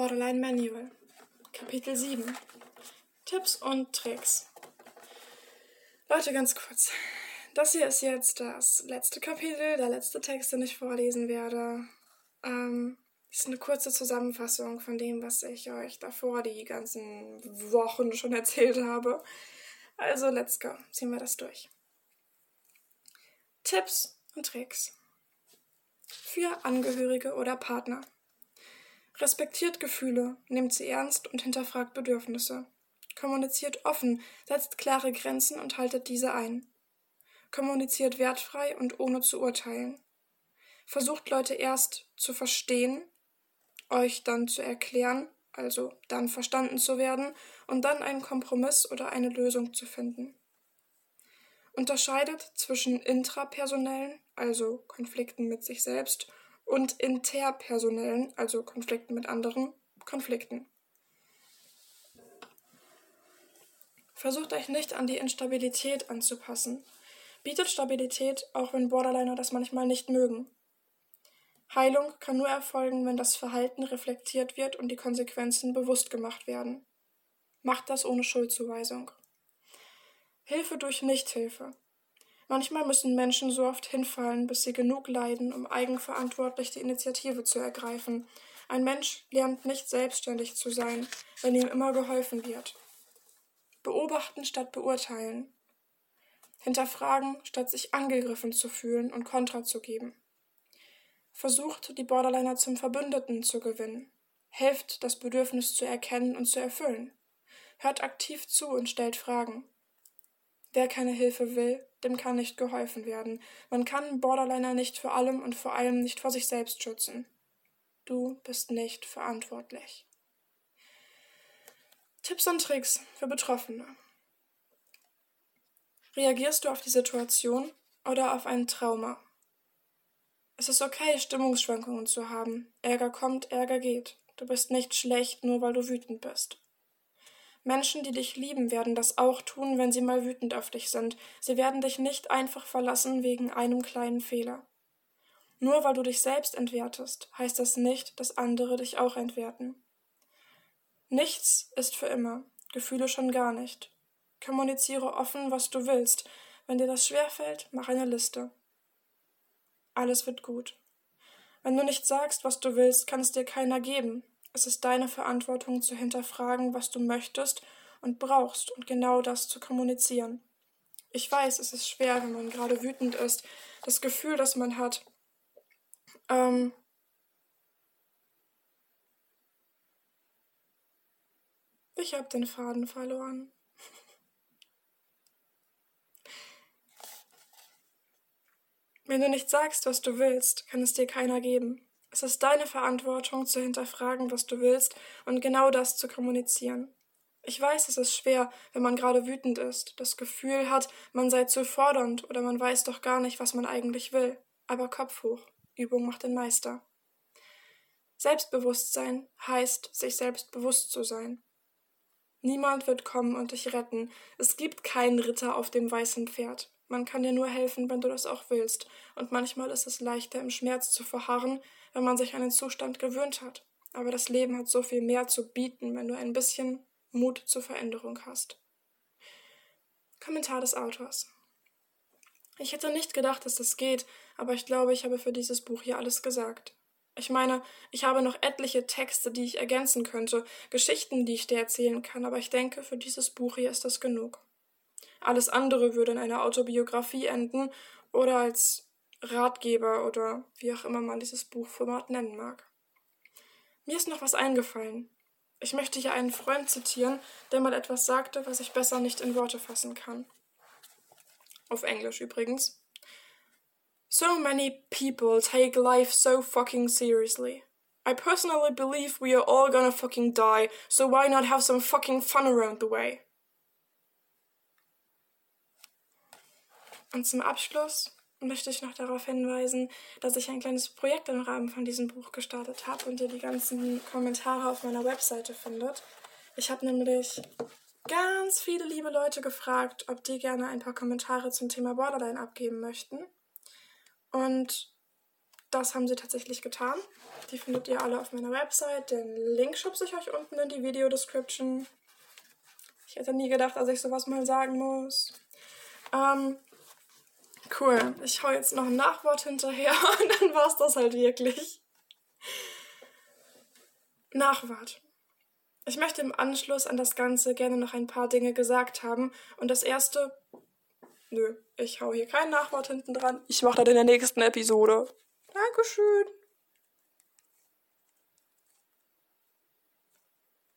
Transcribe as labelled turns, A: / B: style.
A: Borderline Manual. Kapitel 7. Tipps und Tricks. Leute, ganz kurz. Das hier ist jetzt das letzte Kapitel, der letzte Text, den ich vorlesen werde. Ähm, ist eine kurze Zusammenfassung von dem, was ich euch davor die ganzen Wochen schon erzählt habe. Also, let's go. Ziehen wir das durch. Tipps und Tricks. Für Angehörige oder Partner. Respektiert Gefühle, nehmt sie ernst und hinterfragt Bedürfnisse. Kommuniziert offen, setzt klare Grenzen und haltet diese ein. Kommuniziert wertfrei und ohne zu urteilen. Versucht Leute erst zu verstehen, euch dann zu erklären, also dann verstanden zu werden und dann einen Kompromiss oder eine Lösung zu finden. Unterscheidet zwischen intrapersonellen, also Konflikten mit sich selbst, und interpersonellen, also Konflikten mit anderen, Konflikten. Versucht euch nicht an die Instabilität anzupassen. Bietet Stabilität, auch wenn Borderliner das manchmal nicht mögen. Heilung kann nur erfolgen, wenn das Verhalten reflektiert wird und die Konsequenzen bewusst gemacht werden. Macht das ohne Schuldzuweisung. Hilfe durch Nichthilfe. Manchmal müssen Menschen so oft hinfallen, bis sie genug leiden, um eigenverantwortlich die Initiative zu ergreifen. Ein Mensch lernt nicht selbstständig zu sein, wenn ihm immer geholfen wird. Beobachten statt beurteilen. Hinterfragen statt sich angegriffen zu fühlen und Kontra zu geben. Versucht, die Borderliner zum Verbündeten zu gewinnen. Helft, das Bedürfnis zu erkennen und zu erfüllen. Hört aktiv zu und stellt Fragen. Wer keine Hilfe will, dem kann nicht geholfen werden. Man kann Borderliner nicht vor allem und vor allem nicht vor sich selbst schützen. Du bist nicht verantwortlich. Tipps und Tricks für Betroffene. Reagierst du auf die Situation oder auf ein Trauma? Es ist okay, Stimmungsschwankungen zu haben. Ärger kommt, Ärger geht. Du bist nicht schlecht, nur weil du wütend bist. Menschen, die dich lieben, werden das auch tun, wenn sie mal wütend auf dich sind. Sie werden dich nicht einfach verlassen wegen einem kleinen Fehler. Nur weil du dich selbst entwertest, heißt das nicht, dass andere dich auch entwerten. Nichts ist für immer, Gefühle schon gar nicht. Kommuniziere offen, was du willst. Wenn dir das schwerfällt, mach eine Liste. Alles wird gut. Wenn du nicht sagst, was du willst, kann es dir keiner geben. Es ist deine Verantwortung zu hinterfragen, was du möchtest und brauchst und genau das zu kommunizieren. Ich weiß, es ist schwer, wenn man gerade wütend ist. Das Gefühl, das man hat, ähm, ich habe den Faden verloren. Wenn du nicht sagst, was du willst, kann es dir keiner geben. Es ist deine Verantwortung zu hinterfragen, was du willst und genau das zu kommunizieren. Ich weiß, es ist schwer, wenn man gerade wütend ist, das Gefühl hat, man sei zu fordernd oder man weiß doch gar nicht, was man eigentlich will. Aber Kopf hoch. Übung macht den Meister. Selbstbewusstsein heißt, sich selbst bewusst zu sein. Niemand wird kommen und dich retten. Es gibt keinen Ritter auf dem weißen Pferd. Man kann dir nur helfen, wenn du das auch willst. Und manchmal ist es leichter, im Schmerz zu verharren, wenn man sich an den Zustand gewöhnt hat. Aber das Leben hat so viel mehr zu bieten, wenn du ein bisschen Mut zur Veränderung hast. Kommentar des Autors. Ich hätte nicht gedacht, dass das geht, aber ich glaube, ich habe für dieses Buch hier alles gesagt. Ich meine, ich habe noch etliche Texte, die ich ergänzen könnte, Geschichten, die ich dir erzählen kann, aber ich denke, für dieses Buch hier ist das genug. Alles andere würde in einer Autobiografie enden oder als Ratgeber oder wie auch immer man dieses Buchformat nennen mag. Mir ist noch was eingefallen. Ich möchte hier einen Freund zitieren, der mal etwas sagte, was ich besser nicht in Worte fassen kann. Auf Englisch übrigens. So many people take life so fucking seriously. I personally believe we are all gonna fucking die, so why not have some fucking fun around the way? Und zum Abschluss möchte ich noch darauf hinweisen, dass ich ein kleines Projekt im Rahmen von diesem Buch gestartet habe und ihr die ganzen Kommentare auf meiner Webseite findet. Ich habe nämlich ganz viele liebe Leute gefragt, ob die gerne ein paar Kommentare zum Thema Borderline abgeben möchten. Und das haben sie tatsächlich getan. die findet ihr alle auf meiner Website. Den Link schubse ich euch unten in die Video-Description. Ich hätte nie gedacht, dass ich sowas mal sagen muss. Ähm, cool. Ich hau jetzt noch ein Nachwort hinterher und dann war's das halt wirklich. Nachwort. Ich möchte im Anschluss an das Ganze gerne noch ein paar Dinge gesagt haben. Und das erste, nö, ich hau hier kein Nachwort hinten dran. Ich mache das in der nächsten Episode. Dankeschön.